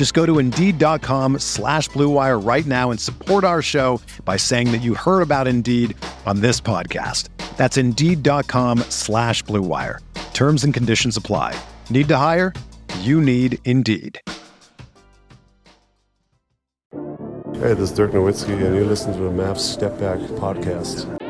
Just go to Indeed.com slash BlueWire right now and support our show by saying that you heard about Indeed on this podcast. That's Indeed.com slash BlueWire. Terms and conditions apply. Need to hire? You need Indeed. Hey, this is Dirk Nowitzki, and you listen to the Mavs Step Back podcast.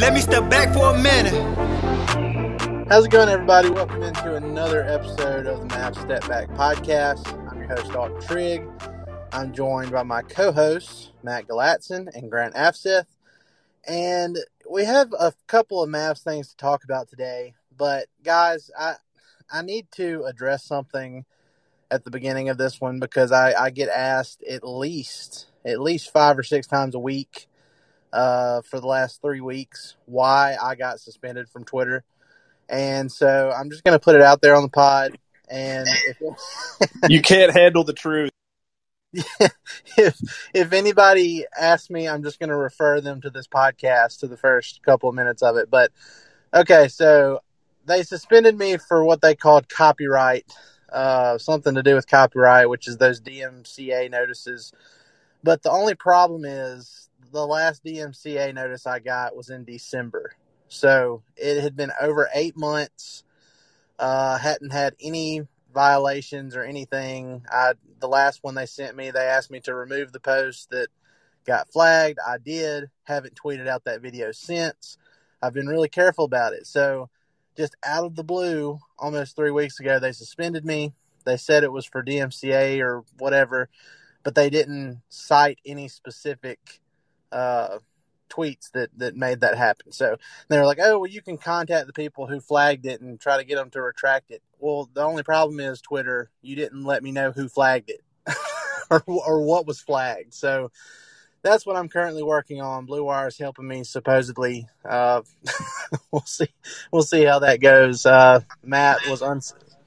Let me step back for a minute. How's it going, everybody? Welcome into another episode of the Mavs Step Back Podcast. I'm your host, Dalton Trigg. I'm joined by my co-hosts, Matt Galatzan and Grant Afseth. And we have a couple of Mavs things to talk about today. But guys, I I need to address something at the beginning of this one because I, I get asked at least at least five or six times a week uh, for the last three weeks why I got suspended from Twitter. And so I'm just going to put it out there on the pod. And if, you can't handle the truth. if if anybody asks me, I'm just going to refer them to this podcast to the first couple of minutes of it. But okay, so they suspended me for what they called copyright, uh, something to do with copyright, which is those DMCA notices. But the only problem is the last DMCA notice I got was in December. So it had been over eight months. Uh, hadn't had any violations or anything. I the last one they sent me, they asked me to remove the post that got flagged. I did. Haven't tweeted out that video since. I've been really careful about it. So just out of the blue, almost three weeks ago, they suspended me. They said it was for DMCA or whatever, but they didn't cite any specific uh, tweets that that made that happen. So they were like, "Oh, well, you can contact the people who flagged it and try to get them to retract it." Well, the only problem is Twitter. You didn't let me know who flagged it or or what was flagged. So that's what I'm currently working on. Blue Wire is helping me supposedly. Uh, we'll see. We'll see how that goes. Uh, Matt was un-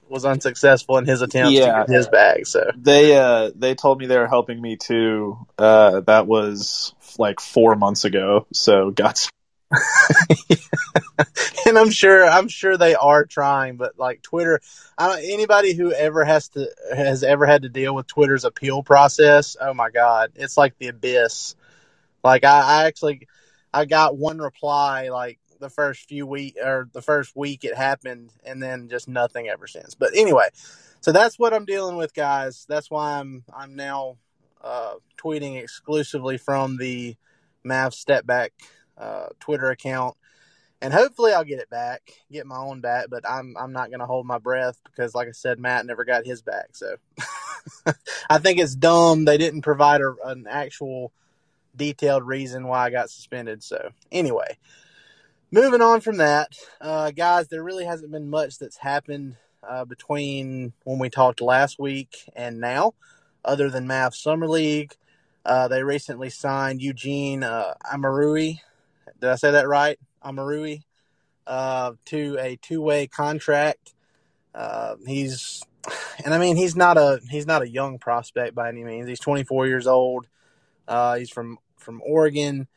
was unsuccessful in his attempts yeah. to get his bag. So they uh, they told me they were helping me too. Uh, that was like four months ago. So got. and I'm sure I'm sure they are trying, but like Twitter, anybody who ever has to has ever had to deal with Twitter's appeal process. Oh my god, it's like the abyss. Like I, I actually I got one reply like the first few week or the first week it happened, and then just nothing ever since. But anyway, so that's what I'm dealing with, guys. That's why I'm I'm now uh, tweeting exclusively from the Mav Step Back uh, Twitter account, and hopefully I'll get it back, get my own back. But I'm I'm not going to hold my breath because, like I said, Matt never got his back. So I think it's dumb they didn't provide a, an actual detailed reason why I got suspended. So anyway, moving on from that, uh, guys, there really hasn't been much that's happened uh, between when we talked last week and now, other than Mav Summer League. Uh, they recently signed Eugene uh, Omoruyi. Did I say that right? Omoruyi uh, to a two-way contract. Uh, he's, and I mean, he's not a he's not a young prospect by any means. He's 24 years old. Uh, he's from from Oregon.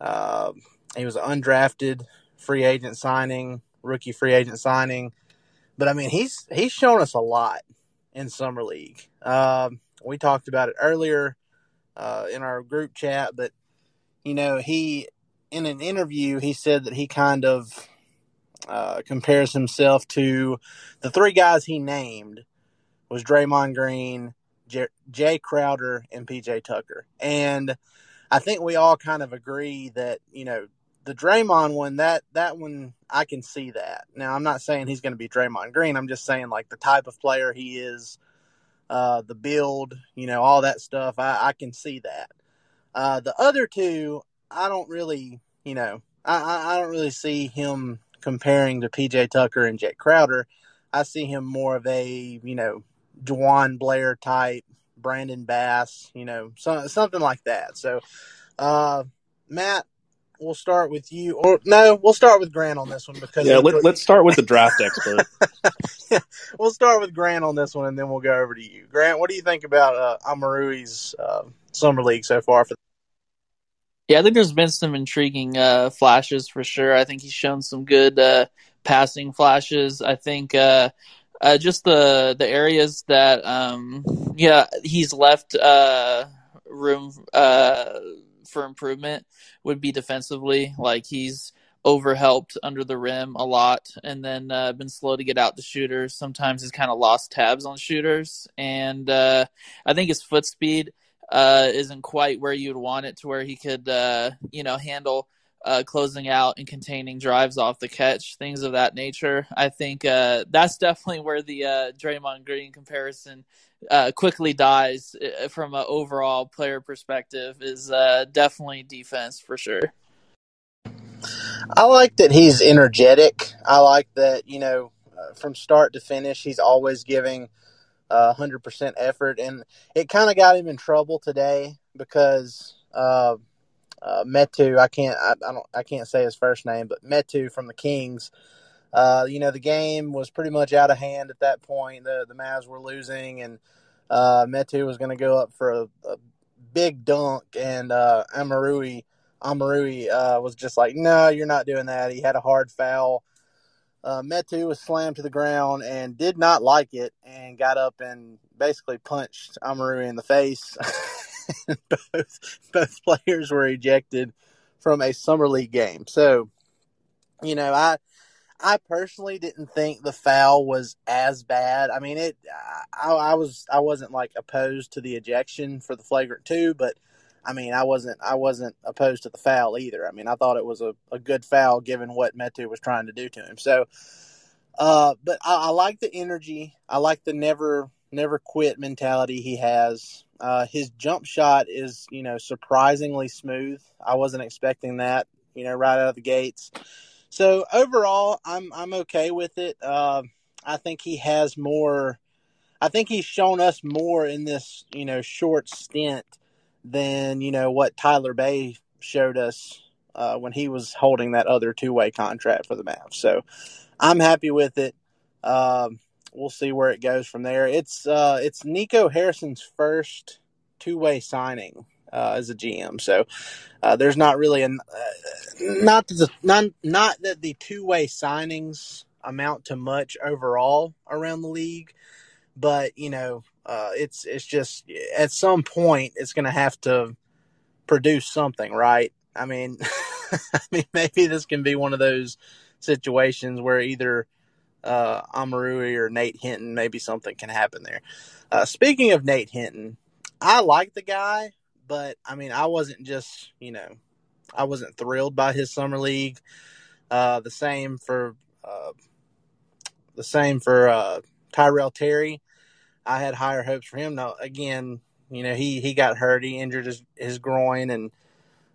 Uh, he was undrafted free agent signing, rookie free agent signing. But I mean, he's he's shown us a lot in summer league. Um, we talked about it earlier uh, in our group chat, but you know, he in an interview he said that he kind of uh, compares himself to the three guys he named was Draymond Green, J- Jae Crowder, and PJ Tucker, and I think we all kind of agree that you know the Draymond one that that one I can see that. Now I'm not saying he's going to be Draymond Green. I'm just saying like the type of player he is, uh, the build, you know, all that stuff. I, I can see that. Uh, the other two, I don't really, you know, I, I don't really see him comparing to PJ Tucker and Jae Crowder. I see him more of a, you know, DeJuan Blair type, Brandon Bass, you know, so, something like that. So, uh, Matt, we'll start with you. Or no, we'll start with Grant on this one because yeah. Let, us start with the draft expert. we'll start with Grant on this one, and then we'll go over to you. Grant, what do you think about uh, Omoruyi's uh, summer league so far? For yeah, I think there's been some intriguing uh, flashes for sure. I think he's shown some good uh, passing flashes. I think uh, uh, just the the areas that um, yeah he's left uh, room uh, for improvement would be defensively. Like he's overhelped under the rim a lot, and then uh, been slow to get out the shooters. Sometimes he's kind of lost tabs on shooters, and uh, I think his foot speed uh, isn't quite where you'd want it to where he could uh, you know handle uh, closing out and containing drives off the catch, things of that nature. I think uh, that's definitely where the uh, Draymond Green comparison uh, quickly dies uh, from an overall player perspective. Is uh, definitely defense for sure. I like that he's energetic. I like that you know from start to finish he's always giving hundred percent effort, and it kind of got him in trouble today because uh, Metu. I can't I, I, don't I can't say his first name, but Metu from the Kings. Uh, you know the game was pretty much out of hand at that point. The the Mavs were losing, and uh, Metu was going to go up for a, a, big dunk, and uh, Omoruyi Omoruyi uh, was just like, "No, you're not doing that." He had a hard foul. Uh, Metu was slammed to the ground and did not like it, and got up and basically punched Omoruyi in the face. both both players were ejected from a summer league game. So, you know, I I personally didn't think the foul was as bad. I mean, it. I, I was I wasn't like opposed to the ejection for the flagrant two, but I mean, I wasn't I wasn't opposed to the foul either. I mean, I thought it was a, a good foul given what Metu was trying to do to him. So, uh, but I, I like the energy. I like the never never quit mentality he has. Uh, his jump shot is, you know, surprisingly smooth. I wasn't expecting that, you know, right out of the gates. So overall, I'm I'm okay with it. Uh, I think he has more. I think he's shown us more in this, you know, short stint than you know what Tyler Bey showed us uh, when he was holding that other two way contract for the Mavs. So I'm happy with it. Um, we'll see where it goes from there. It's uh, it's Nico Harrison's first two way signing uh, as a GM, so uh, there's not really a uh, not the not not that the two way signings amount to much overall around the league, but you know uh, it's it's just at some point it's going to have to produce something, right? I mean, I mean maybe this can be one of those situations where either uh, Omoruyi or Nate Hinton, maybe something can happen there. Uh, speaking of Nate Hinton, I like the guy, but I mean, I wasn't just you know, I wasn't thrilled by his summer league. Uh, the same for uh, the same for uh, Tyrell Terry. I had higher hopes for him. Now, again, you know, he he got hurt. He injured his his groin, and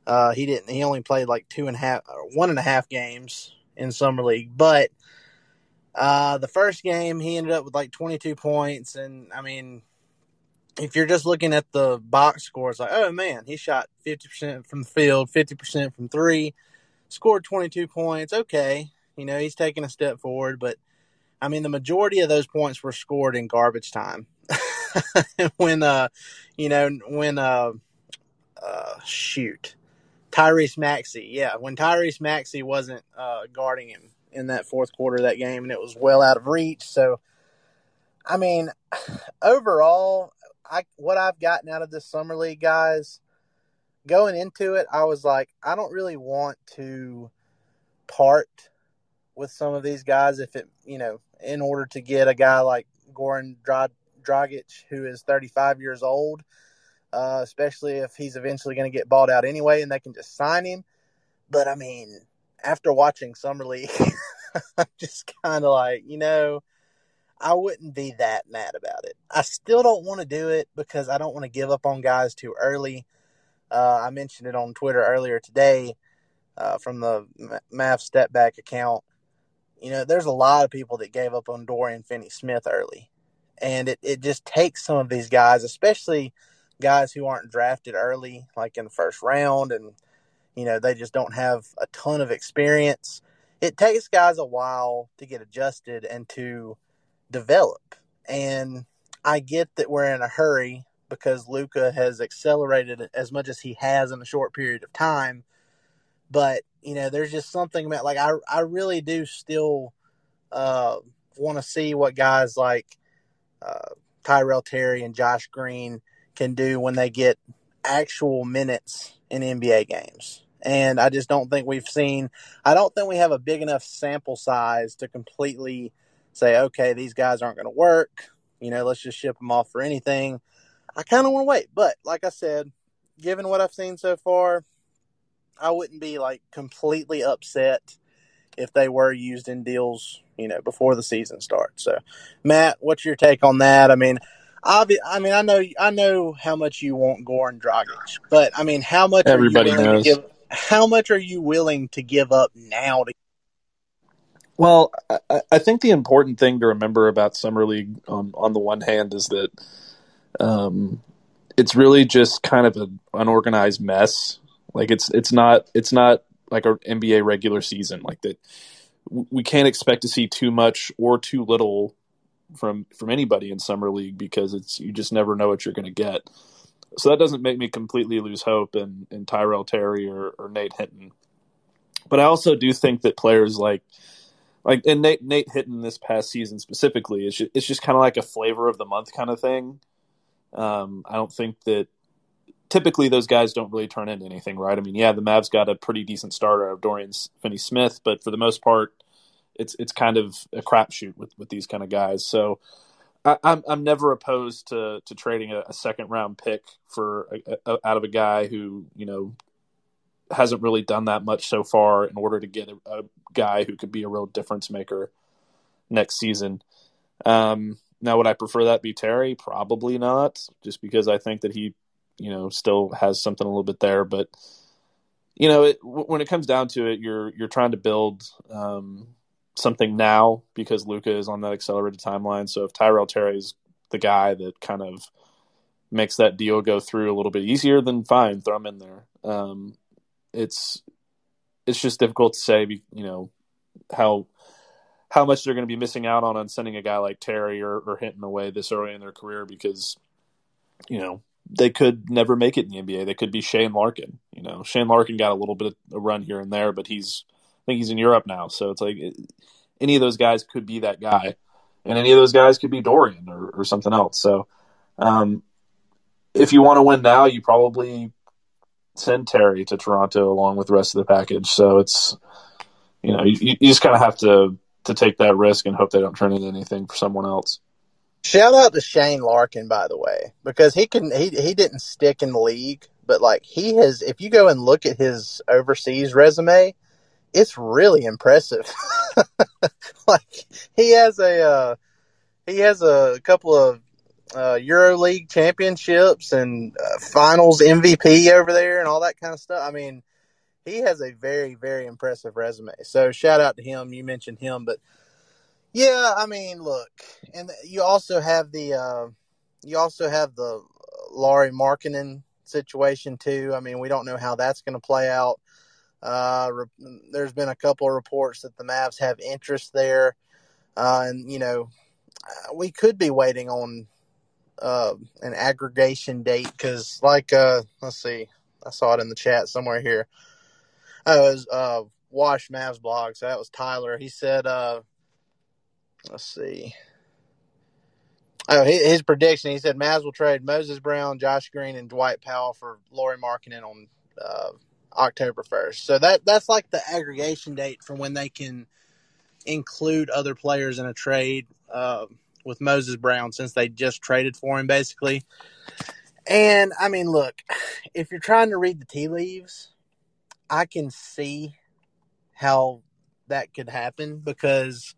uh, he didn't. He only played like two and a half, one and a half games in summer league. But uh, the first game, he ended up with like 22 points, and I mean, if you're just looking at the box score, it's like, oh man, he shot 50% from the field, 50% from three, scored 22 points. Okay, you know, he's taking a step forward, but I mean, the majority of those points were scored in garbage time. when, uh, you know, when, uh, uh, shoot, Tyrese Maxey, yeah, when Tyrese Maxey wasn't uh, guarding him in that fourth quarter of that game, and it was well out of reach. So, I mean, overall, I what I've gotten out of this summer league, guys, going into it, I was like, I don't really want to part with some of these guys if it, you know, in order to get a guy like Goran Dragic, who is 35 years old, uh, especially if he's eventually going to get bought out anyway and they can just sign him. But I mean, after watching Summer League, I'm just kind of like, you know, I wouldn't be that mad about it. I still don't want to do it because I don't want to give up on guys too early. Uh, I mentioned it on Twitter earlier today uh, from the Mavs Step Back account. You know, there's a lot of people that gave up on Dorian Finney Smith early. And it, it just takes some of these guys, especially guys who aren't drafted early, like in the first round, and, you know, they just don't have a ton of experience. It takes guys a while to get adjusted and to develop. And I get that we're in a hurry because Luka has accelerated as much as he has in a short period of time. But you know, there's just something about like I I really do still uh, want to see what guys like uh, Tyrell Terry and Josh Green can do when they get actual minutes in NBA games. And I just don't think we've seen. I don't think we have a big enough sample size to completely say, okay, these guys aren't going to work. You know, let's just ship them off for anything. I kind of want to wait, but like I said, given what I've seen so far, I wouldn't be like completely upset if they were used in deals, you know, before the season starts. So, Matt, what's your take on that? I mean, obvi- I mean, I know, I know how much you want Goran Dragic, but I mean, how much everybody knows? Give, how much are you willing to give up now to well, I, I, think the important thing to remember about summer league, on on the one hand, is that um, it's really just kind of an unorganized mess. Like it's it's not it's not like an NBA regular season like that. We can't expect to see too much or too little from from anybody in summer league because it's you just never know what you're going to get. So that doesn't make me completely lose hope in in Tyrell Terry or, or Nate Hinton. But I also do think that players like like and Nate Nate Hinton this past season specifically, it's just, it's just kind of like a flavor of the month kind of thing. Um, I don't think that typically those guys don't really turn into anything, right? I mean, yeah, the Mavs got a pretty decent starter of Dorian Finney Smith, but for the most part, it's it's kind of a crapshoot with with these kind of guys. So. I, am I'm, I'm never opposed to to trading a, a second round pick for a, a, out of a guy who you know hasn't really done that much so far in order to get a, guy who could be a real difference maker next season. Um, now, would I prefer that be Terry? Probably not, just because I think that he, you know, still has something a little bit there. But you know, it, when it comes down to it, you're you're trying to build um, something now because Luka is on that accelerated timeline. So if Tyrell Terry is the guy that kind of makes that deal go through a little bit easier, then fine, throw him in there. Um, it's it's just difficult to say, you know, how how much they're going to be missing out on on sending a guy like Terry or, or Hinton away this early in their career because, you know, they could never make it in the NBA. They could be Shane Larkin. You know, Shane Larkin got a little bit of a run here and there, but he's think he's in Europe now. So it's like any of those guys could be that guy, and any of those guys could be Dorian or, or something else. So, um, if you want to win now, you probably send Terry to Toronto along with the rest of the package. So it's you know you, you just kind of have to to take that risk and hope they don't turn into anything for someone else. Shout out to Shane Larkin, by the way, because he can he he didn't stick in the league, but like he has. If you go and look at his overseas resume, it's really impressive. like he has a uh, he has a couple of uh, EuroLeague championships and uh, Finals MVP over there and all that kind of stuff. I mean, he has a very very impressive resume. So shout out to him. You mentioned him, but yeah, I mean, look, and you also have the uh, you also have the Lauri Markkanen situation too. I mean, we don't know how that's going to play out. Uh, re- there's been a couple of reports that the Mavs have interest there, uh, and you know, uh, we could be waiting on uh, an aggregation date because, like, uh, let's see, I saw it in the chat somewhere here. Oh, it was uh, Wash Mavs blog, so that was Tyler. He said. Uh, let's see. Oh, his prediction. He said Mavs will trade Moses Brown, Josh Green, and Dwight Powell for Lauri Markkanen on uh, October first. So that that's like the aggregation date for when they can include other players in a trade uh, with Moses Brown, since they just traded for him, basically. And I mean, look, if you're trying to read the tea leaves, I can see how that could happen because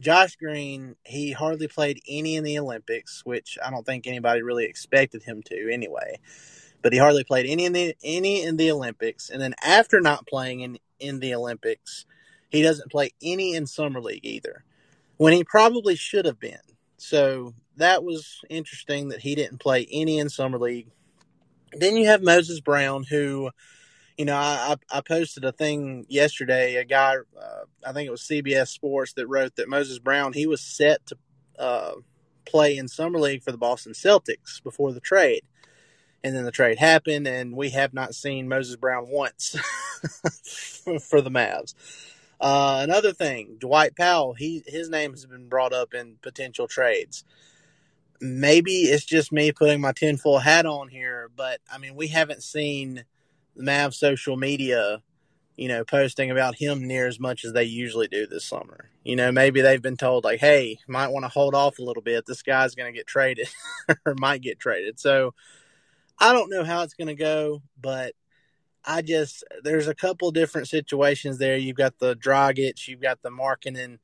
Josh Green, he hardly played any in the Olympics, which I don't think anybody really expected him to anyway. But he hardly played any in the any in the Olympics, and then after not playing in in the Olympics, he doesn't play any in summer league either, when he probably should have been. So that was interesting that he didn't play any in summer league. Then you have Moses Brown, who you know, I, I posted a thing yesterday. A guy, uh, I think it was CBS Sports, that wrote that Moses Brown he was set to uh, play in summer league for the Boston Celtics before the trade, and then the trade happened, and we have not seen Moses Brown once for the Mavs. Uh, another thing, Dwight Powell, he his name has been brought up in potential trades. Maybe it's just me putting my tinfoil hat on here, but I mean, we haven't seen the Mavs social media, you know, posting about him near as much as they usually do this summer. You know, maybe they've been told like, "Hey, might want to hold off a little bit. This guy's going to get traded or might get traded." So, I don't know how it's going to go, but I just there's a couple different situations there. You've got the Dragic, you've got the Markkanen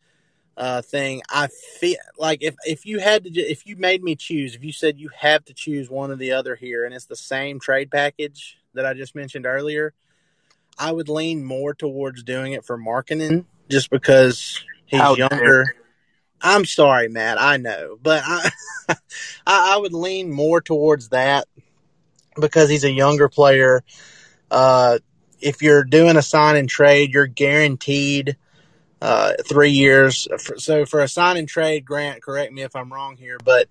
uh, thing. I feel like if if you had to, if you made me choose, if you said you have to choose one or the other here, and it's the same trade package, that I just mentioned earlier, I would lean more towards doing it for Markkanen just because he's How younger. Dare. I'm sorry, Matt. I know, but I, I, I would lean more towards that because he's a younger player. Uh, if you're doing a sign and trade, you're guaranteed uh, three years. So for a sign and trade, Grant, correct me if I'm wrong here, but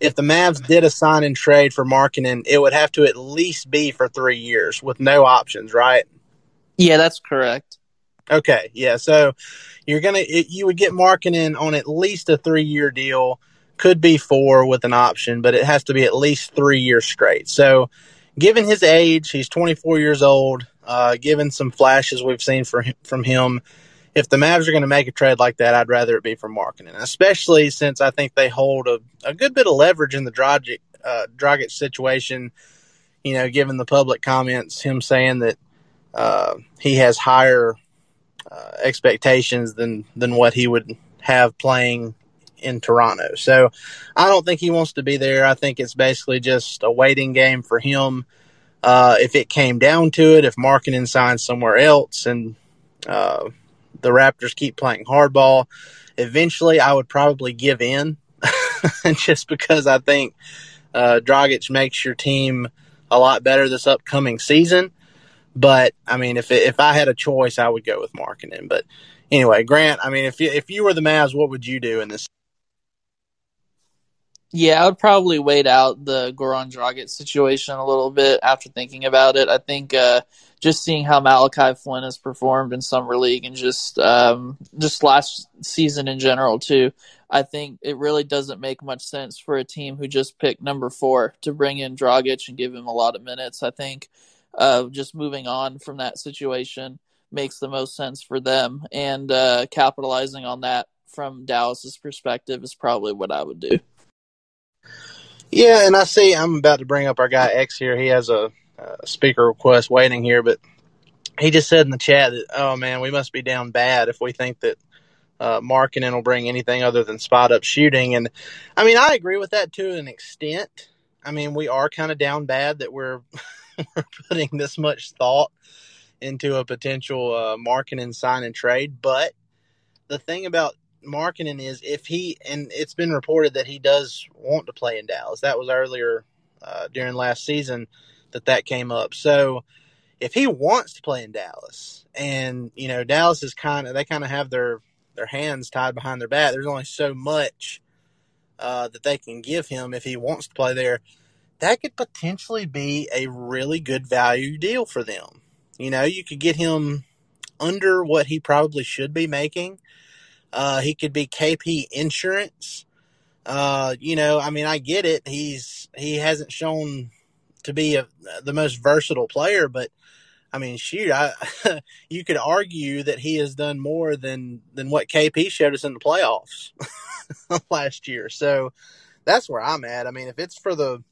if the Mavs did a sign and trade for Markkanen, it would have to at least be for three years with no options, right? Yeah, that's correct. Okay, yeah. So you're gonna it, you would get Markkanen on at least a three year deal, could be four with an option, but it has to be at least three years straight. So, given his age, he's 24 years old. Uh, given some flashes we've seen for, from him, if the Mavs are going to make a trade like that, I'd rather it be for Markkanen, especially since I think they hold a, a good bit of leverage in the Dragic, uh, situation. You know, given the public comments, him saying that uh, he has higher uh, expectations than than what he would have playing in Toronto. So I don't think he wants to be there. I think it's basically just a waiting game for him. Uh, if it came down to it, if Markkanen signs somewhere else and uh, the Raptors keep playing hardball, eventually I would probably give in just because I think uh, Dragic makes your team a lot better this upcoming season. But I mean, if it, if I had a choice, I would go with Markkanen. But anyway, Grant, I mean, if you, if you were the Mavs, what would you do in this? Yeah, I would probably wait out the Goran Dragic situation a little bit after thinking about it. I think uh, just seeing how Malachi Flynn has performed in summer league and just um, just last season in general too, I think it really doesn't make much sense for a team who just picked number four to bring in Dragic and give him a lot of minutes. I think uh, just moving on from that situation makes the most sense for them, and uh, capitalizing on that from Dallas's perspective is probably what I would do. Yeah, and I see I'm about to bring up our guy X here. He has a, a speaker request waiting here, but he just said in the chat that, oh man, we must be down bad if we think that uh, Markkanen will bring anything other than spot up shooting. And I mean, I agree with that to an extent. I mean, we are kind of down bad that we're, we're putting this much thought into a potential uh, Markkanen sign and trade. But the thing about Markkanen is if he, and it's been reported that he does want to play in Dallas. That was earlier uh, during last season that that came up. So if he wants to play in Dallas, and you know Dallas is kind of they kind of have their their hands tied behind their back. There's only so much uh, that they can give him if he wants to play there. That could potentially be a really good value deal for them. You know, you could get him under what he probably should be making. Uh, he could be KP insurance. Uh, you know, I mean, I get it. He's he hasn't shown to be a, the most versatile player, but I mean, shoot, I you could argue that he has done more than than what KP showed us in the playoffs last year. So that's where I'm at. I mean, if it's for the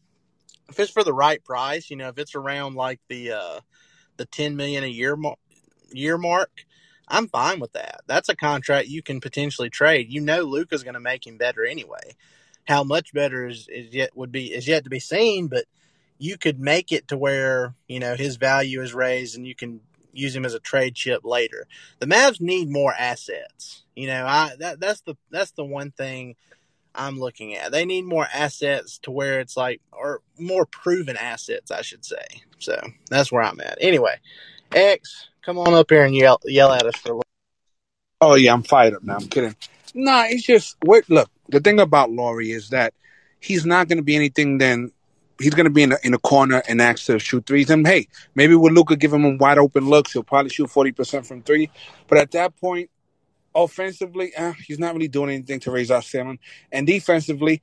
if it's for the right price, you know, if it's around like the uh the 10 million a year mar- year mark, I'm fine with that. That's a contract you can potentially trade. You know Luka's going to make him better anyway. How much better is, is yet would be is yet to be seen, but you could make it to where you know his value is raised and you can use him as a trade chip later. The Mavs need more assets. You know, I that that's the that's the one thing I'm looking at. They need more assets to where it's like or more proven assets, I should say. So that's where I'm at. Anyway, X, come on up here and yell yell at us for a little. Oh yeah, I'm fired up now. I'm kidding. Nah, it's just wait. Look, the thing about Lauri is that he's not going to be anything Then he's going to be in a, in a corner and ask to shoot threes. And hey, maybe with Luka giving him wide open looks, he'll probably shoot forty percent from three. But at that point, offensively, eh, he's not really doing anything to raise our ceiling. And defensively,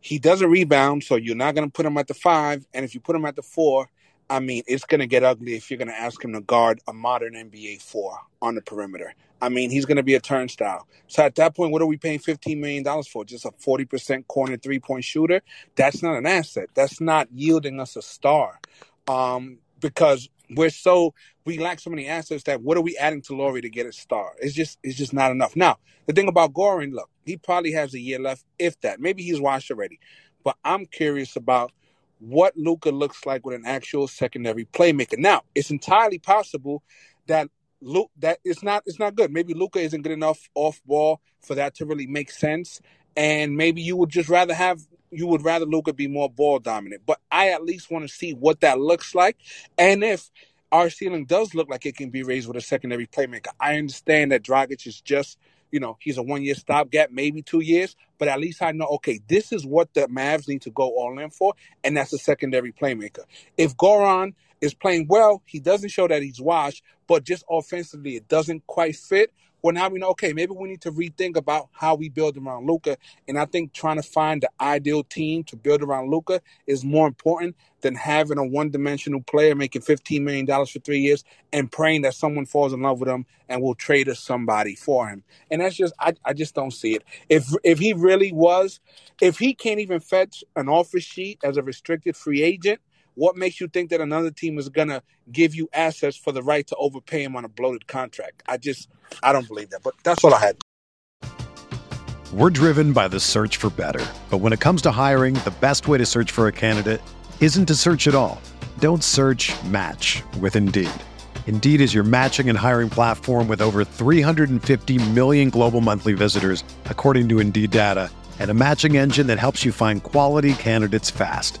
he doesn't rebound, so you're not going to put him at the five. And if you put him at the four, I mean, it's going to get ugly if you're going to ask him to guard a modern NBA four on the perimeter. I mean, he's going to be a turnstile. So at that point, what are we paying $15 million for? Just a 40% corner three point shooter? That's not an asset. That's not yielding us a star. Um, because we're so we lack so many assets that what are we adding to Lauri to get a star? It's just it's just not enough. Now, the thing about Goran, look, he probably has a year left, if that. Maybe he's washed already. But I'm curious about what Luka looks like with an actual secondary playmaker. Now, it's entirely possible that Luke that it's not it's not good. Maybe Luka isn't good enough off ball for that to really make sense. And maybe you would just rather have you would rather Luka be more ball dominant. But I at least want to see what that looks like. And if our ceiling does look like it can be raised with a secondary playmaker, I understand that Dragic is just you know, he's a one year stopgap, maybe two years, but at least I know, okay, this is what the Mavs need to go all in for, and that's a secondary playmaker. If Goran is playing well, he doesn't show that he's washed, but just offensively, it doesn't quite fit well, now we know, okay, maybe we need to rethink about how we build around Luka. And I think trying to find the ideal team to build around Luka is more important than having a one dimensional player making $15 million for three years and praying that someone falls in love with him and will trade us somebody for him. And that's just, I, I just don't see it. If, if he really was, if he can't even fetch an offer sheet as a restricted free agent, what makes you think that another team is to give you assets for the right to overpay him on a bloated contract? I just, I don't believe that. But that's all I had. We're driven by the search for better. But when it comes to hiring, the best way to search for a candidate isn't to search at all. Don't search match with Indeed. Indeed is your matching and hiring platform with over 350 million global monthly visitors, according to Indeed data, and a matching engine that helps you find quality candidates fast.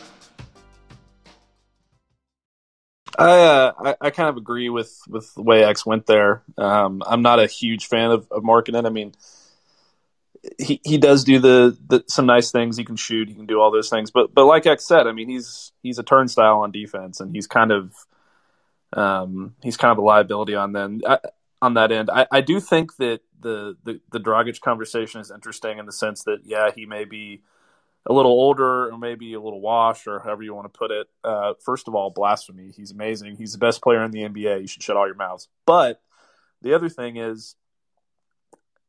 I, uh, I, I kind of agree with with the way X went there. Um, I'm not a huge fan of, of Markkanen. I mean, he he does do the, the some nice things. He can shoot. He can do all those things. But but like X said, I mean, he's he's a turnstile on defense, and he's kind of um, he's kind of a liability on then on that end. I, I do think that the, the the Dragic conversation is interesting in the sense that yeah, he may be a little older or maybe a little washed or however you want to put it. Uh, first of all, blasphemy. He's amazing. He's the best player in the NBA. You should shut all your mouths. But the other thing is,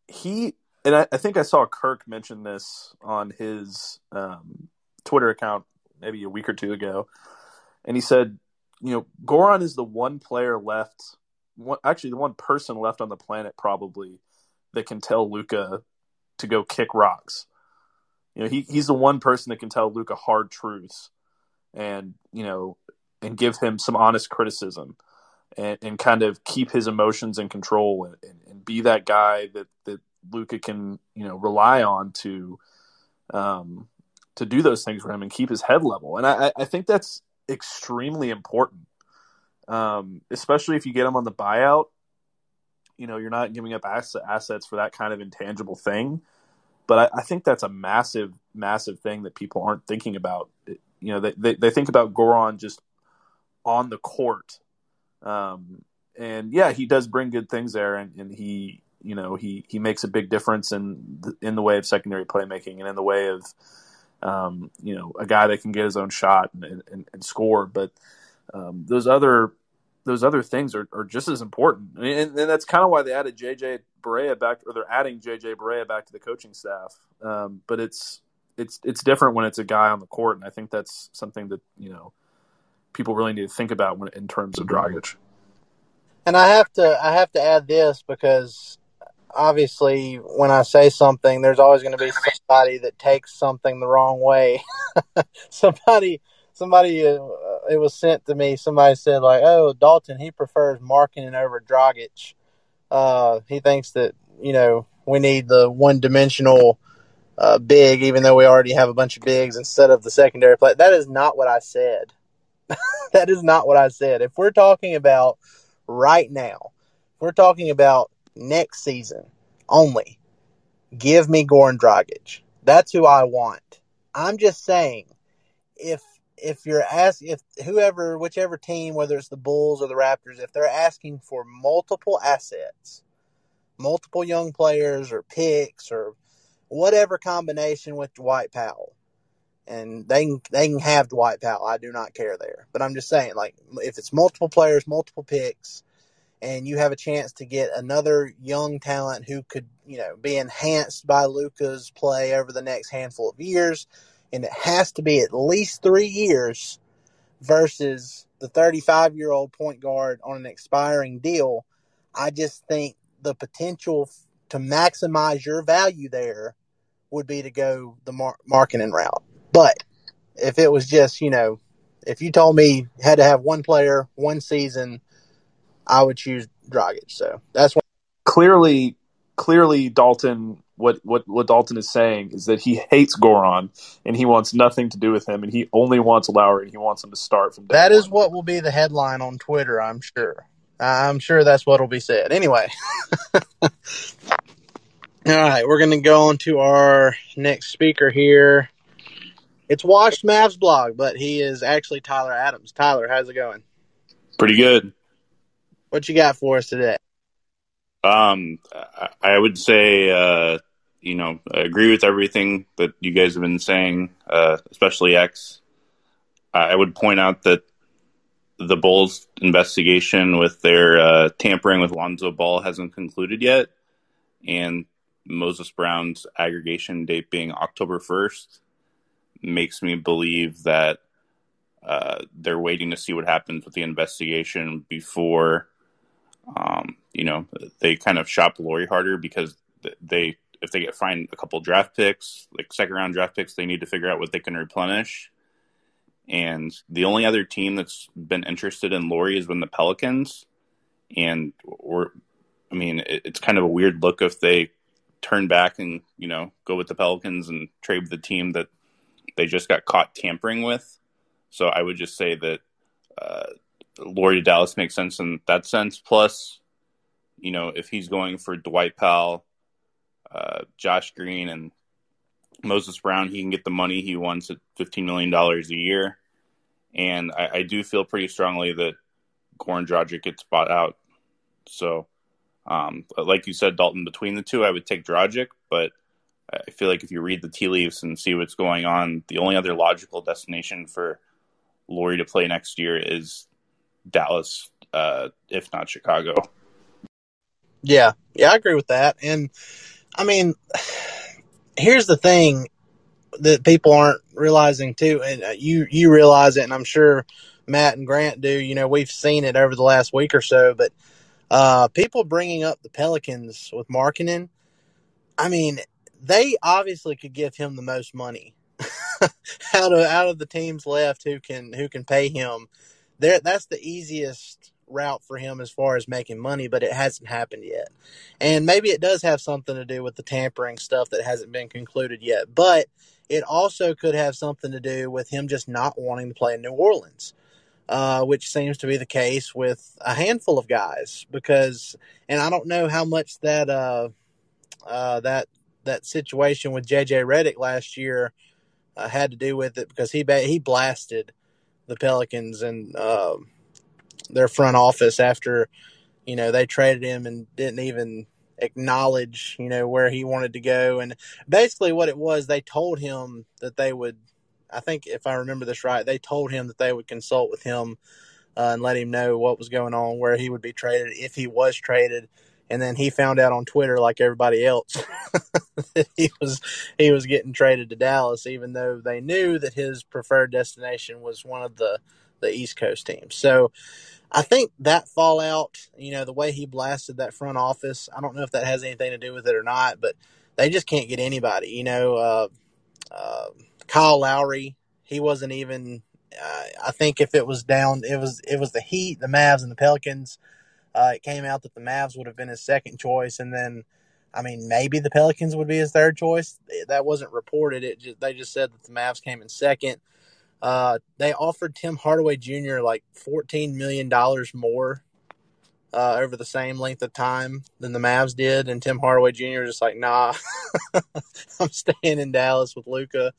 he and I, I think I saw Kirk mention this on his um, Twitter account maybe a week or two ago, and he said, you know, Goran is the one player left, one, actually the one person left on the planet probably that can tell Luka to go kick rocks you know, he he's the one person that can tell Luka hard truths, and you know, and give him some honest criticism, and, and kind of keep his emotions in control, and, and, and be that guy that that Luka can you know rely on to, um, to do those things for him and keep his head level. And I I think that's extremely important, um, especially if you get him on the buyout. You know, you're not giving up assets for that kind of intangible thing but I, I, think that's a massive, massive thing that people aren't thinking about. You know, they, they, they think about Goran just on the court. Um, and yeah, he does bring good things there, and, and he, you know, he, he makes a big difference in the, in the way of secondary playmaking and in the way of, um, you know, a guy that can get his own shot and, and, and score. But um, those other those other things are, are just as important. and, and that's kind of why they added JJ Barea back, or they're adding JJ Barea back to the coaching staff. Um, but it's it's it's different when it's a guy on the court, and I think that's something that you know people really need to think about when in terms of Dragic. And I have to I have to add this because obviously when I say something, there's always going to be somebody that takes something the wrong way. somebody somebody uh, it was sent to me. Somebody said like, "Oh, Dalton, he prefers Markkanen over Dragic. Uh, he thinks that you know we need the one dimensional uh, big, even though we already have a bunch of bigs instead of the secondary play." That is not what I said. that is not what I said. If we're talking about right now, if we're talking about next season only. Give me Goran Dragic. That's who I want. I'm just saying, if if you're asking if whoever whichever team whether it's the bulls or the raptors if they're asking for multiple assets multiple young players or picks or whatever combination with dwight powell and they can they can have dwight powell i do not care there. But i'm just saying like if it's multiple players multiple picks and you have a chance to get another young talent who could you know be enhanced by luka's play over the next handful of years and it has to be at least three years versus the 35 year old point guard on an expiring deal. I just think the potential to maximize your value there would be to go the mar- Markkanen route. But if it was just, you know, if you told me had to have one player, one season, I would choose Dragic. So that's what. Clearly, clearly, Dalton what what what Dalton is saying is that he hates Goran and he wants nothing to do with him and he only wants Lauri and he wants him to start from. That is what will be the headline on Twitter. I'm sure. I'm sure that's what will be said. Anyway. All right, we're going to go on to our next speaker here. It's Washed Mavs blog, but he is actually Tyler Adams. Tyler, how's it going? Pretty good. What you got for us today? Um, I would say, uh, you know, I agree with everything that you guys have been saying, uh, especially X. I would point out that the Bulls' investigation with their uh, tampering with Lonzo Ball hasn't concluded yet, and Moses Brown's aggregation date being October 1st makes me believe that uh, they're waiting to see what happens with the investigation before um, you know, they kind of shop Lauri harder because they, if they get find a couple draft picks, like second round draft picks, they need to figure out what they can replenish. And the only other team that's been interested in Lauri has been the Pelicans. And we're, I mean, it, it's kind of a weird look if they turn back and you know go with the Pelicans and trade the team that they just got caught tampering with. So I would just say that uh, To Dallas makes sense in that sense. Plus, you know, if he's going for Dwight Powell, uh, Josh Green, and Moses Brown, he can get the money he wants at $15 million a year. And I, I do feel pretty strongly that Goran Dragic gets bought out. So, um, like you said, Dalton, between the two, I would take Dragic, but I feel like if you read the tea leaves and see what's going on, the only other logical destination for Lauri to play next year is Dallas, uh, if not Chicago. Yeah, yeah, I agree with that. And I mean, here's the thing that people aren't realizing too, and uh, you you realize it, and I'm sure Matt and Grant do. You know, we've seen it over the last week or so, but uh, people bringing up the Pelicans with Markkanen, I mean, they obviously could give him the most money out of out of the teams left who can who can pay him. There, that's the easiest route for him as far as making money, but it hasn't happened yet. And maybe it does have something to do with the tampering stuff that hasn't been concluded yet, but it also could have something to do with him just not wanting to play in New Orleans. Uh, which seems to be the case with a handful of guys because, and I don't know how much that uh, uh, that that situation with JJ Redick last year uh, had to do with it because he he blasted the Pelicans and um, their front office after you know they traded him and didn't even acknowledge you know where he wanted to go. And basically what it was they told him that they would I think if I remember this right they told him that they would consult with him uh, and let him know what was going on where he would be traded if he was traded and then he found out on Twitter like everybody else that he was he was getting traded to Dallas even though they knew that his preferred destination was one of the the East Coast teams so I think that fallout, you know, the way he blasted that front office, I don't know if that has anything to do with it or not, but they just can't get anybody. You know, uh, uh, Kyle Lowry, he wasn't even. Uh, I think if it was down, it was it was the Heat, the Mavs, and the Pelicans. Uh, it came out that the Mavs would have been his second choice, and then, I mean, maybe the Pelicans would be his third choice. That wasn't reported. It just, they just said that the Mavs came in second. Uh, they offered Tim Hardaway Jr. like $14 million more uh, over the same length of time than the Mavs did. And Tim Hardaway Jr. just like, nah, I'm staying in Dallas with Luka.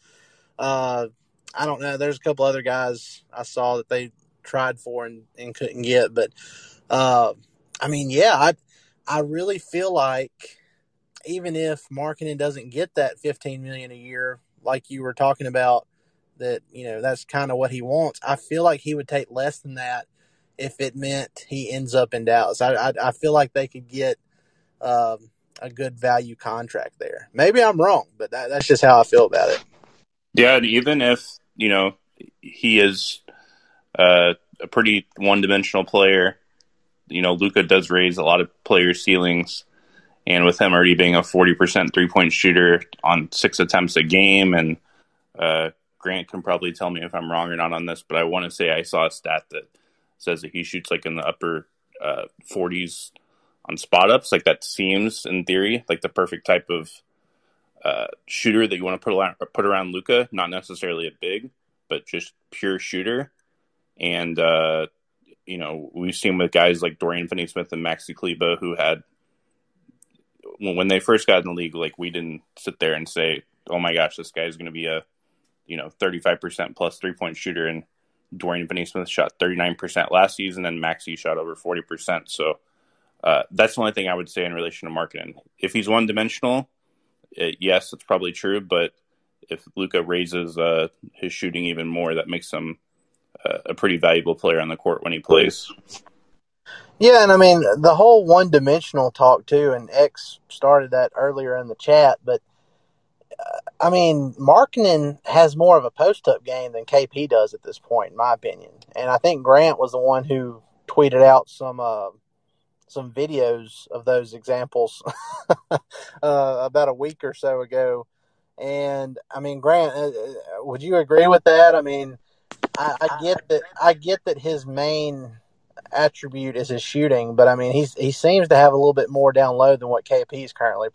Uh, I don't know. There's a couple other guys I saw that they tried for and, and couldn't get. But, uh, I mean, yeah, I, I really feel like even if Markkanen doesn't get that 15 million a year, like you were talking about, that you know that's kind of what he wants. I feel like he would take less than that if it meant he ends up in Dallas. I I, I feel like they could get um, a good value contract there. Maybe I'm wrong, but that, that's just how I feel about it. Yeah, and even if you know he is uh, a pretty one-dimensional player, you know Luka does raise a lot of player ceilings. And with him already being a 40% three point shooter on six attempts a game and uh, Grant can probably tell me if I'm wrong or not on this, but I want to say I saw a stat that says that he shoots like in the upper uh, 40s on spot ups. Like that seems, in theory, like the perfect type of uh, shooter that you want to put around, put around Luka. Not necessarily a big, but just pure shooter. And uh, you know, we've seen with guys like Dorian Finney-Smith and Maxi Kleber who had when they first got in the league, like we didn't sit there and say, "Oh my gosh, this guy is going to be a you know, 35% plus three point shooter. And Dorian Finney Smith shot 39% last season, and Maxi shot over 40%. So uh, that's the only thing I would say in relation to Markkanen. If he's one dimensional, yes, it's probably true. But if Luka raises uh, his shooting even more, that makes him uh, a pretty valuable player on the court when he plays. Yeah, and I mean the whole one-dimensional talk too, and X started that earlier in the chat. But I mean, Markkanen has more of a post up game than KP does at this point, in my opinion. And I think Grant was the one who tweeted out some uh, some videos of those examples uh, about a week or so ago. And I mean, Grant, uh, uh, would you agree with that? I mean, I, I get that. I get that his main attribute is his shooting, but I mean, he's he seems to have a little bit more down low than what KP is currently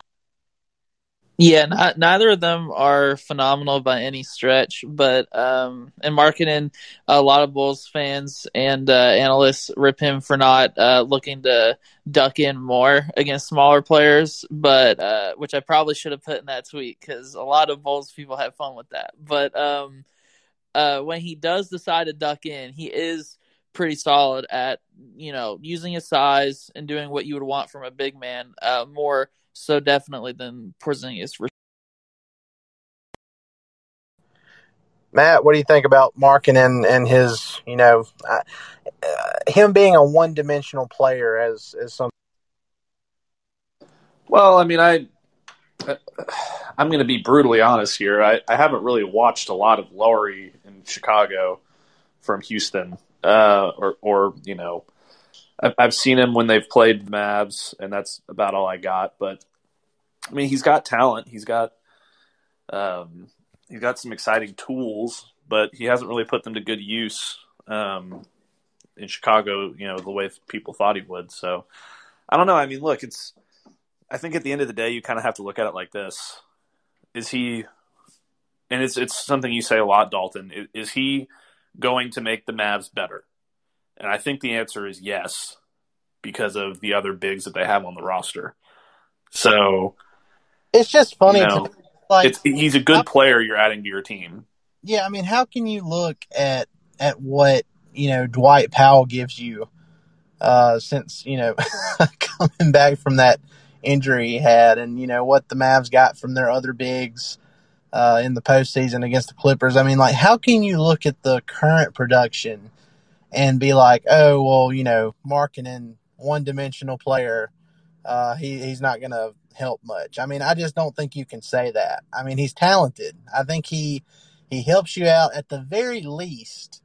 Yeah, not, neither of them are phenomenal by any stretch, but um, and Markkanen, a lot of Bulls fans and uh, analysts rip him for not uh, looking to duck in more against smaller players, but uh, which I probably should have put in that tweet because a lot of Bulls people have fun with that. But um, uh, when he does decide to duck in, he is pretty solid at you know using his size and doing what you would want from a big man uh, more so definitely than Porzingis. Matt, what do you think about Markkanen and his, you know, uh, uh, him being a one-dimensional player as as some? Well, I mean, I I'm going to be brutally honest here. I, I haven't really watched a lot of Lauri Chicago from Houston, uh, or or you know, I've, I've seen him when they've played Mavs, and that's about all I got. But I mean, he's got talent. He's got um, he's got some exciting tools, but he hasn't really put them to good use um, in Chicago. You know, the way people thought he would. So I don't know. I mean, look, it's. I think at the end of the day, you kind of have to look at it like this: Is he? And it's it's something you say a lot, Dalton. Is, is he going to make the Mavs better? And I think the answer is yes, because of the other bigs that they have on the roster. So it's just funny. You know, to, like it's, he's a good player you're adding to your team. Yeah, I mean, how can you look at at what you know Dwight Powell gives you uh, since you know coming back from that injury he had, and you know what the Mavs got from their other bigs uh, in the postseason against the Clippers. I mean, like, how can you look at the current production and be like, oh, well, you know, Markkanen one dimensional player, uh, he he's not going to help much. I mean, I just don't think you can say that. I mean, he's talented. I think he he helps you out at the very least.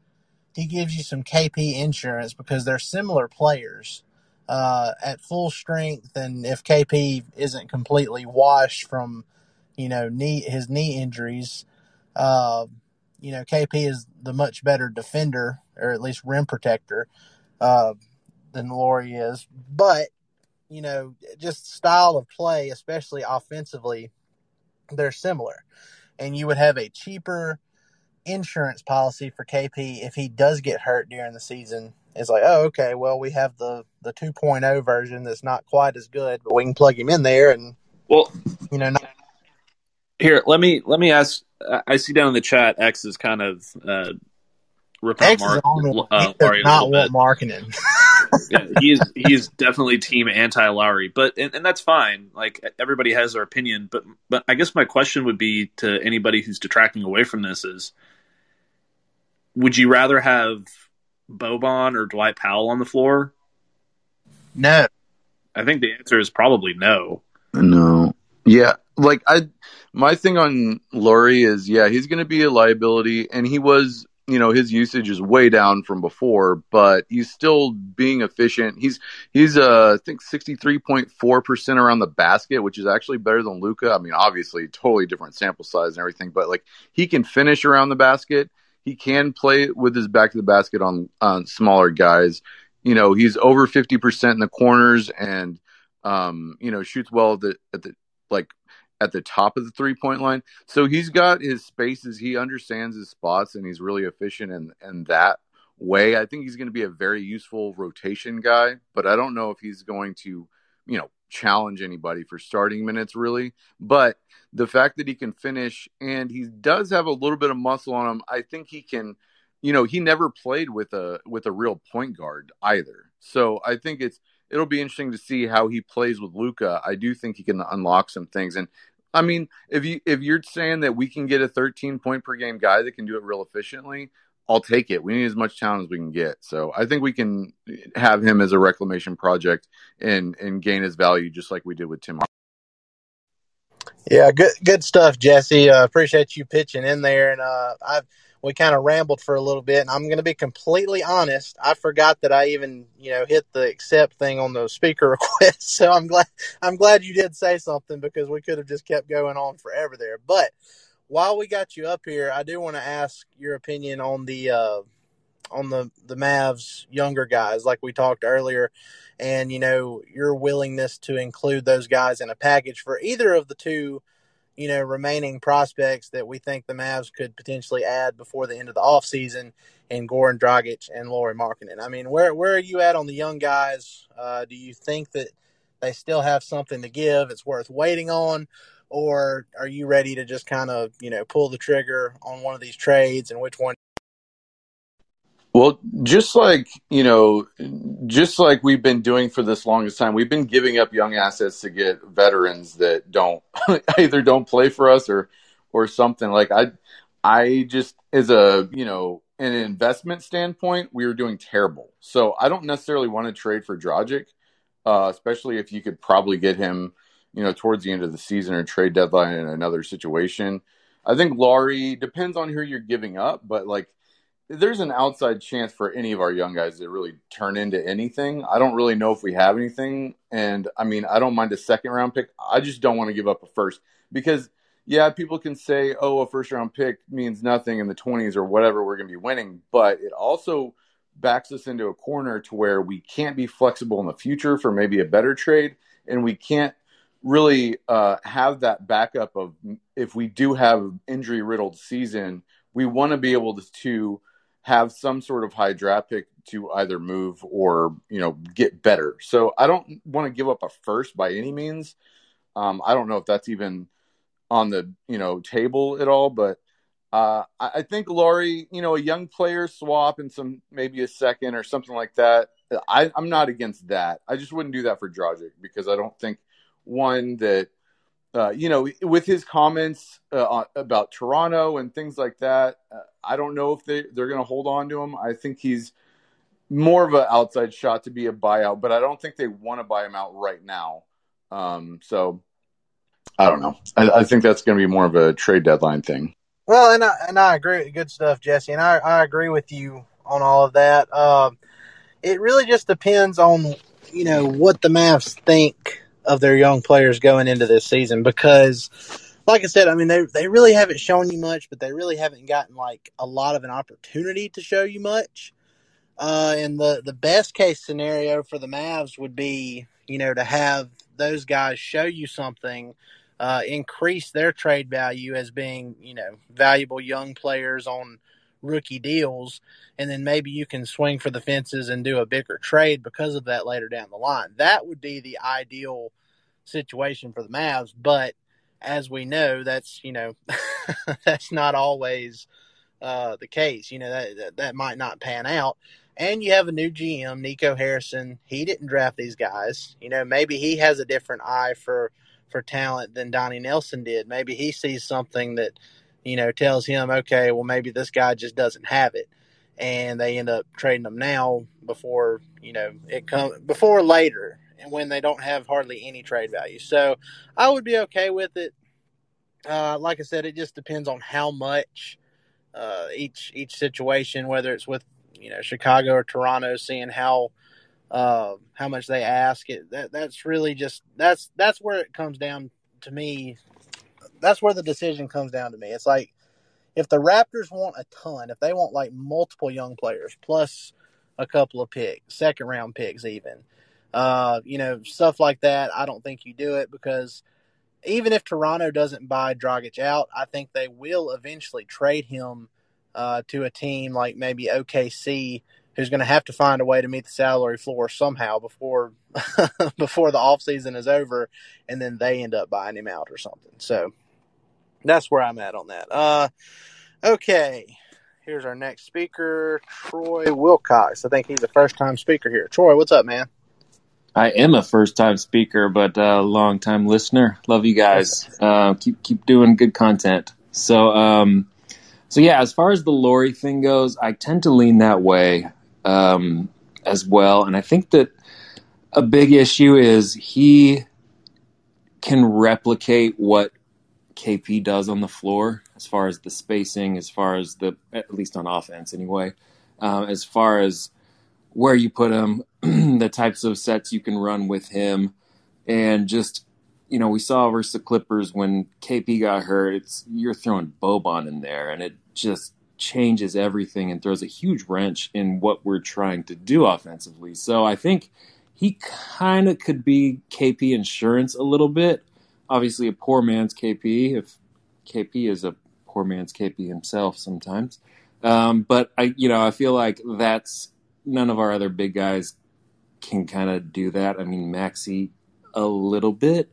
He gives you some KP insurance because they're similar players uh, at full strength, and if KP isn't completely washed from, you know, knee his knee injuries, uh, you know, KP is the much better defender or at least rim protector uh, than Lauri is. But you know, just style of play, especially offensively, they're similar. And you would have a cheaper insurance policy for KP if he does get hurt during the season. It's like, oh, okay, well, we have the the 2.0 version that's not quite as good, but we can plug him in there and well, you know. Not- here, let me let me ask. I see down in the chat, X is kind of uh, ripping X Mark, is on, uh, he Lauri does a not little want marketing. yeah, he's he's definitely team anti Lauri, but and, and that's fine. Like everybody has their opinion, but but I guess my question would be to anybody who's detracting away from this is, would you rather have Boban or Dwight Powell on the floor? no. I think the answer is probably no. No. Yeah. Like I my thing on Lauri is yeah, he's gonna be a liability and he was you know his usage is way down from before, but he's still being efficient. He's he's uh I think sixty three point four percent around the basket, which is actually better than Luka. I mean, obviously, totally different sample size and everything, but like he can finish around the basket. He can play with his back to the basket on on smaller guys. You know, he's over fifty percent in the corners and um, you know, shoots well at the, at the like at the top of the three point line. So he's got his spaces. He understands his spots, and he's really efficient in in that way. I think he's going to be a very useful rotation guy, but I don't know if he's going to, you know, challenge anybody for starting minutes really. But the fact that he can finish and he does have a little bit of muscle on him, I think he can. You know, he never played with a with a real point guard either. So I think it's it'll be interesting to see how he plays with Luka. I do think he can unlock some things. And I mean, if you if you're saying that we can get a 13 point per game guy that can do it real efficiently, I'll take it. We need as much talent as we can get. So I think we can have him as a reclamation project and and gain his value just like we did with Tim. Yeah, good good stuff, Jesse. Uh, appreciate you pitching in there, and uh, I've we kind of rambled for a little bit. And I'm going to be completely honest. I forgot that I even you know hit the accept thing on the speaker request. So I'm glad I'm glad you did say something because we could have just kept going on forever there. But while we got you up here, I do want to ask your opinion on the uh, on the the Mavs younger guys, like we talked earlier, and you know your willingness to include those guys in a package for either of the two you know, remaining prospects that we think the Mavs could potentially add before the end of the offseason in Goran Dragic and Lauri Markkanen. I mean, where where are you at on the young guys? Uh, do you think that they still have something to give? It's worth waiting on, or are you ready to just kind of you know pull the trigger on one of these trades? And which one? Well, just like, you know, just like we've been doing for this longest time, we've been giving up young assets to get veterans that don't either don't play for us or or something. Like I I just as a, you know, an investment standpoint, we were doing terrible. So I don't necessarily want to trade for Dragic, uh, especially if you could probably get him, you know, towards the end of the season or trade deadline in another situation. I think Lauri depends on who you're giving up, but like there's an outside chance for any of our young guys to really turn into anything. I don't really know if we have anything. And I mean, I don't mind a second round pick. I just don't want to give up a first because, yeah, people can say, oh, a first round pick means nothing in the 20s or whatever, we're going to be winning. But it also backs us into a corner to where we can't be flexible in the future for maybe a better trade. And we can't really uh, have that backup of if we do have injury riddled season, we want to be able to, to have some sort of high draft pick to either move or you know get better. So I don't want to give up a first by any means. Um, I don't know if that's even on the you know table at all, but uh, I think Lauri, you know, a young player swap and some maybe a second or something like that. I, I'm not against that. I just wouldn't do that for Dragic because I don't think one that uh, you know, with his comments uh, about Toronto and things like that, uh, I don't know if they, they're going to hold on to him. I think he's more of an outside shot to be a buyout, but I don't think they want to buy him out right now. Um, so I don't know. I, I think that's going to be more of a trade deadline thing. Well, and I, and I agree. Good stuff, Jesse. And I, I agree with you on all of that. Um, it really just depends on, you know, what the Mavs think of their young players going into this season because like I said, I mean they they really haven't shown you much, but they really haven't gotten like a lot of an opportunity to show you much. Uh, and the the best case scenario for the Mavs would be, you know, to have those guys show you something, uh, increase their trade value as being, you know, valuable young players on rookie deals, and then maybe you can swing for the fences and do a bigger trade because of that later down the line. That would be the ideal situation for the Mavs, but as we know, that's you know that's not always uh, the case. You know that, that that might not pan out. And you have a new GM, Nico Harrison. He didn't draft these guys. You know, maybe he has a different eye for for talent than Donnie Nelson did. Maybe he sees something that you know, tells him, okay, well, maybe this guy just doesn't have it. And they end up trading them now before, you know, it come before later and when they don't have hardly any trade value. So I would be okay with it. Uh, like I said, it just depends on how much uh, each each situation, whether it's with you know Chicago or Toronto, seeing how uh, how much they ask. It that that's really just that's that's where it comes down to me that's where the decision comes down to me. It's like if the Raptors want a ton, if they want like multiple young players plus a couple of picks, second round picks even, uh, you know, stuff like that, I don't think you do it because even if Toronto doesn't buy Dragic out, I think they will eventually trade him uh, to a team like maybe OKC who's going to have to find a way to meet the salary floor somehow before before the offseason is over and then they end up buying him out or something. So that's where I'm at on that. Uh, okay, here's our next speaker, Troy Wilcox. I think he's a first time speaker here. Troy, what's up, man? I am a first time speaker, but a long time listener. Love you guys. Uh, keep keep doing good content. So, um, so yeah, as far as the Lauri thing goes, I tend to lean that way um, as well, and I think that a big issue is he can replicate what KP does on the floor, as far as the spacing, as far as the at least on offense anyway, uh, as far as where you put him, the types of sets you can run with him, and just you know we saw versus the Clippers when KP got hurt. It's you're throwing Boban in there, and it just changes everything and throws a huge wrench in what we're trying to do offensively. So I think he kind of could be KP insurance a little bit obviously a poor man's KP. If KP is a poor man's KP himself sometimes, um, but I you know I feel like that's none of our other big guys can kind of do that. I mean Maxi a little bit,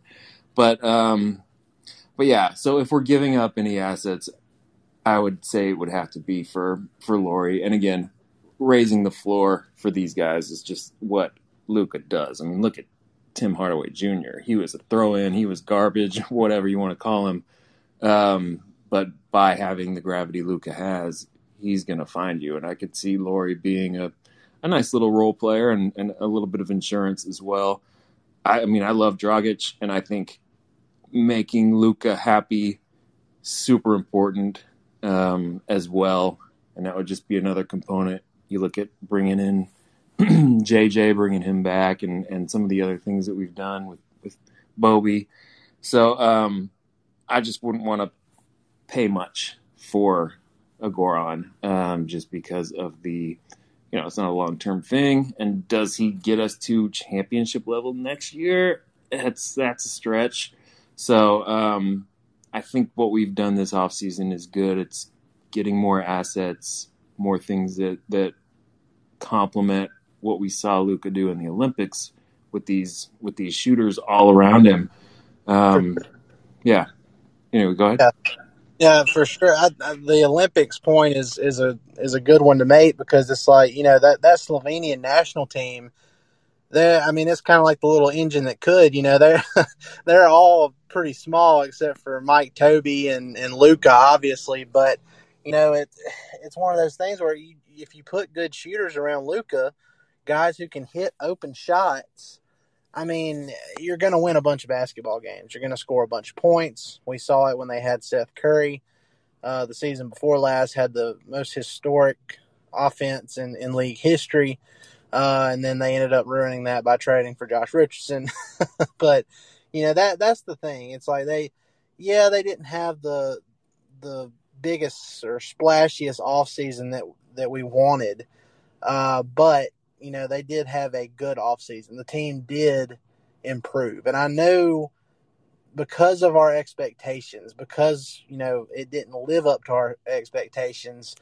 but um, but yeah. So if we're giving up any assets, I would say it would have to be for for Lauri. And again, raising the floor for these guys is just what Luka does. I mean, look at Tim Hardaway Jr. He was a throw in, he was garbage, whatever you want to call him. Um, but by having the gravity Luka has, he's going to find you. And I could see Lauri being a, a nice little role player and, and a little bit of insurance as well. I, I mean, I love Dragic, and I think making Luka happy super important um, as well. And that would just be another component. You look at bringing in JJ, bringing him back, and, and some of the other things that we've done with, with Bobby. So um, I just wouldn't want to pay much for a Goran um, just because of the, you know, it's not a long term thing. And does he get us to championship level next year? That's that's a stretch. So um, I think what we've done this offseason is good. It's getting more assets, more things that that complement what we saw Luka do in the Olympics with these with these shooters all around him. Um, yeah. Anyway, go ahead. Yeah. Yeah, for sure. I, I, the Olympics point is is a is a good one to make because it's like you know that that Slovenian national team. They, I mean, it's kind of like the little engine that could. You know, they're they're all pretty small except for Mike Tobey and and Luka, obviously. But you know, it it's one of those things where you, if you put good shooters around Luka, guys who can hit open shots, I mean, you're going to win a bunch of basketball games. You're going to score a bunch of points. We saw it when they had Seth Curry. Uh, the season before last had the most historic offense in, in league history. Uh, and then they ended up ruining that by trading for Josh Richardson. but you know that that's the thing. It's like they, yeah, they didn't have the the biggest or splashiest off season that that we wanted, uh, but you know, they did have a good offseason. The team did improve. And I know because of our expectations, because, you know, it didn't live up to our expectations,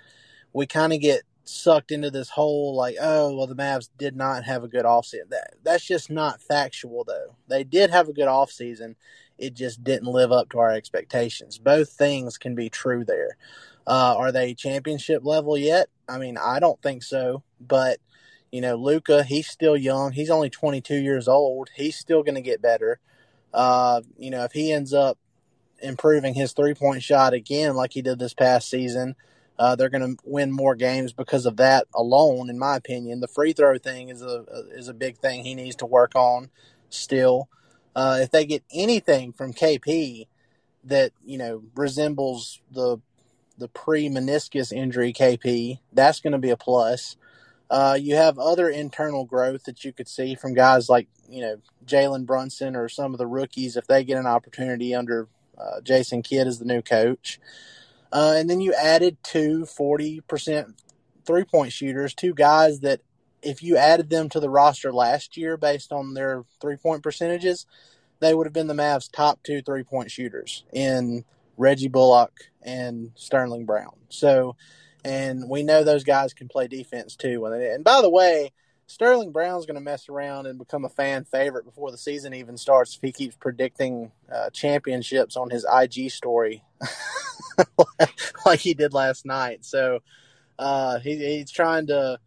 we kind of get sucked into this whole like, oh, well, the Mavs did not have a good offseason. That that's just not factual though. They did have a good offseason. It just didn't live up to our expectations. Both things can be true there. Uh, are they championship level yet? I mean, I don't think so, but you know, Luka, he's still young. He's only 22 years old. He's still going to get better. Uh, you know, if he ends up improving his three point shot again, like he did this past season, uh, they're going to win more games because of that alone. In my opinion, the free throw thing is a is a big thing he needs to work on still. Uh, if they get anything from KP that you know resembles the the pre meniscus injury KP, that's going to be a plus. Uh, you have other internal growth that you could see from guys like you know Jalen Brunson or some of the rookies if they get an opportunity under uh, Jason Kidd as the new coach. Uh, and then you added two 40% three point shooters, two guys that if you added them to the roster last year based on their three point percentages, they would have been the Mavs' top two three point shooters in Reggie Bullock and Sterling Brown. So and we know those guys can play defense too. And by the way, Sterling Brown's going to mess around and become a fan favorite before the season even starts if he keeps predicting uh, championships on his IG story like he did last night. So uh, he, he's trying to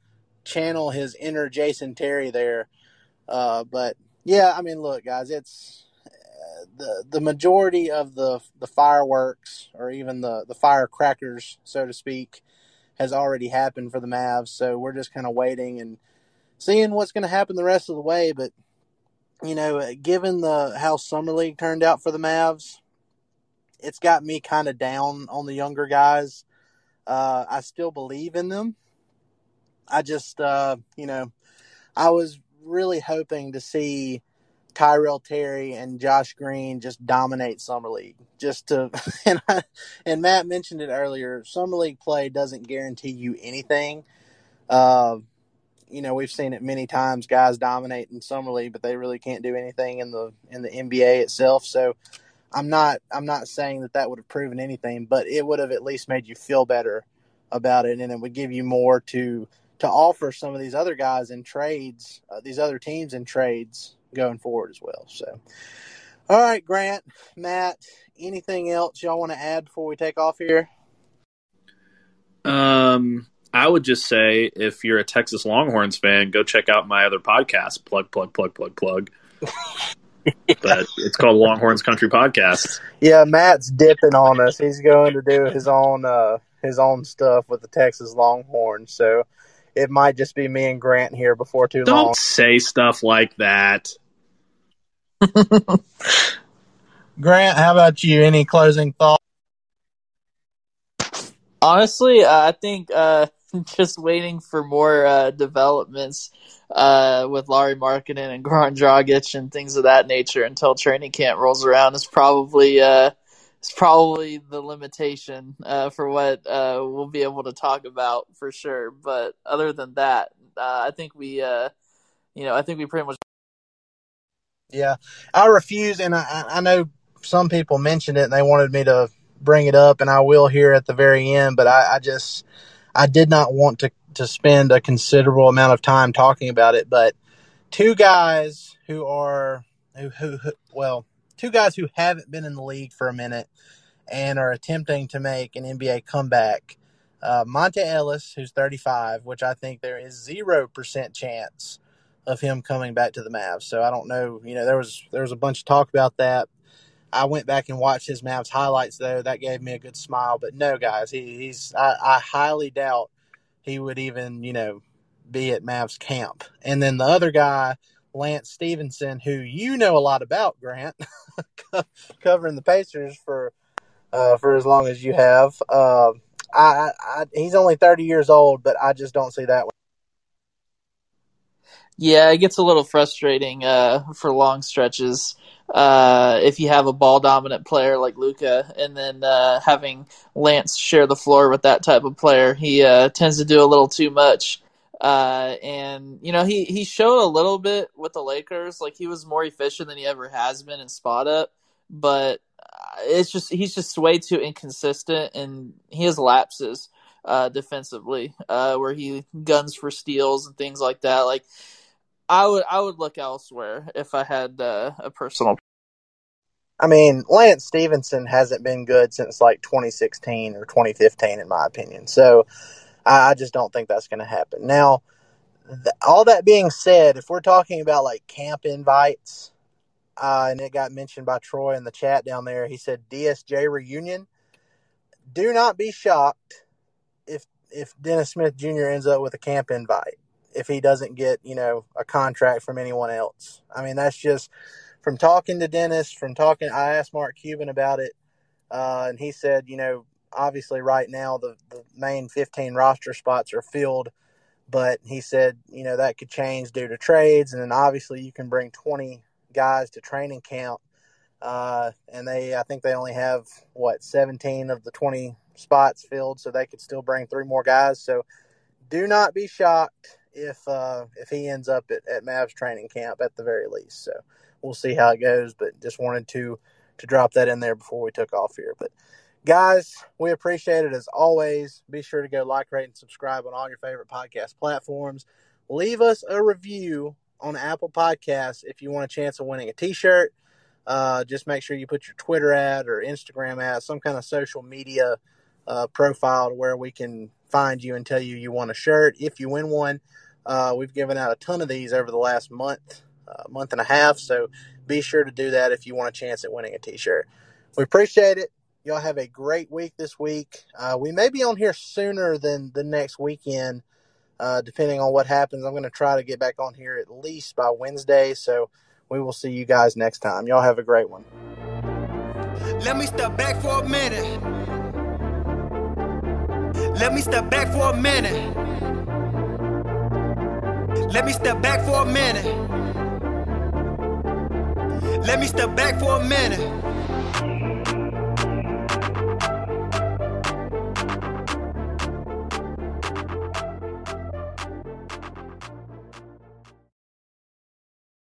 channel his inner Jason Terry there. Uh, but yeah, I mean, look, guys, it's uh, the the majority of the the fireworks or even the the firecrackers, so to speak, has already happened for the Mavs. So we're just kind of waiting and seeing what's going to happen the rest of the way. But you know, given the how summer league turned out for the Mavs, it's got me kind of down on the younger guys. Uh, I still believe in them. I just, uh, you know, I was really hoping to see Tyrell Terry and Josh Green just dominate summer league. Just to and I, and Matt mentioned it earlier. Summer league play doesn't guarantee you anything. Uh, you know, we've seen it many times. Guys dominate in summer league, but they really can't do anything in the in the NBA itself. So, I'm not I'm not saying that that would have proven anything, but it would have at least made you feel better about it, and it would give you more to to offer some of these other guys in trades, uh, these other teams in trades going forward as well. So, all right, Grant, Matt, anything else y'all want to add before we take off here? Um, I would just say if you're a Texas Longhorns fan, go check out my other podcast. Plug, plug, plug, plug, plug. but it's called Longhorns Country Podcast. Yeah, Matt's dipping on us. He's going to do his own uh, his own stuff with the Texas Longhorns. So it might just be me and Grant here before too Don't long. Don't say stuff like that. Grant, how about you? Any closing thoughts? Honestly, uh, I think uh, just waiting for more uh, developments uh, with Lauri Markkanen and Goran Dragic and things of that nature until training camp rolls around is probably uh, is probably the limitation uh, for what we'll be able to talk about for sure. But other than that, I think we, you know, I think we pretty much. Yeah, I refuse, and I, I know some people mentioned it and they wanted me to bring it up, and I will here at the very end. But I, I just I did not want to to spend a considerable amount of time talking about it. But two guys who are who, who, who well, two guys who haven't been in the league for a minute and are attempting to make an NBA comeback. Uh, Monta Ellis, who's 35, which I think there is zero percent chance of him coming back to the Mavs. So I don't know. You know, there was there was a bunch of talk about that. I went back and watched his Mavs highlights though. That gave me a good smile. But no, guys, he, he's I, I highly doubt he would even you know be at Mavs camp. And then the other guy, Lance Stephenson, who you know a lot about, Grant, covering the Pacers for uh, for as long as you have. Uh, I, I, he's only 30 years old, but I just don't see that one. Yeah, it gets a little frustrating uh, for long stretches uh, if you have a ball dominant player like Luka, and then uh, having Lance share the floor with that type of player, he uh, tends to do a little too much. Uh, and you know he he showed a little bit with the Lakers, like he was more efficient than he ever has been in spot up, but it's just he's just way too inconsistent, and he has lapses uh, defensively uh, where he guns for steals and things like that. Like I would I would look elsewhere if I had uh, a personal. I mean, Lance Stephenson hasn't been good since like 2016 or 2015, in my opinion. So I just don't think that's going to happen. Now, th- all that being said, if we're talking about like camp invites, uh, and it got mentioned by Troy in the chat down there, he said DSJ reunion. Do not be shocked if if Dennis Smith Jr. ends up with a camp invite if he doesn't get, you know, a contract from anyone else. I mean, that's just from talking to Dennis, from talking, I asked Mark Cuban about it, uh, and he said, you know, obviously right now the, the main 15 roster spots are filled, but he said, you know, that could change due to trades, and then obviously you can bring 20 guys to training camp. Uh, and they, I think they only have what 17 of the 20 spots filled, so they could still bring three more guys. So do not be shocked if uh, if he ends up at, at Mavs training camp at the very least. So we'll see how it goes. But just wanted to to drop that in there before we took off here. But guys, we appreciate it as always. Be sure to go like, rate, and subscribe on all your favorite podcast platforms. Leave us a review on Apple Podcasts if you want a chance of winning a T-shirt. Uh, just make sure you put your Twitter ad or Instagram ad, some kind of social media uh, profile to where we can find you and tell you you want a shirt if you win one. Uh, we've given out a ton of these over the last month, uh, month and a half. So be sure to do that if you want a chance at winning a T-shirt. We appreciate it. Y'all have a great week this week. Uh, we may be on here sooner than the next weekend, uh, depending on what happens. I'm going to try to get back on here at least by Wednesday. So we will see you guys next time. Y'all have a great one. Let me step back for a minute. Let me step back for a minute. Let me step back for a minute. Let me step back for a minute.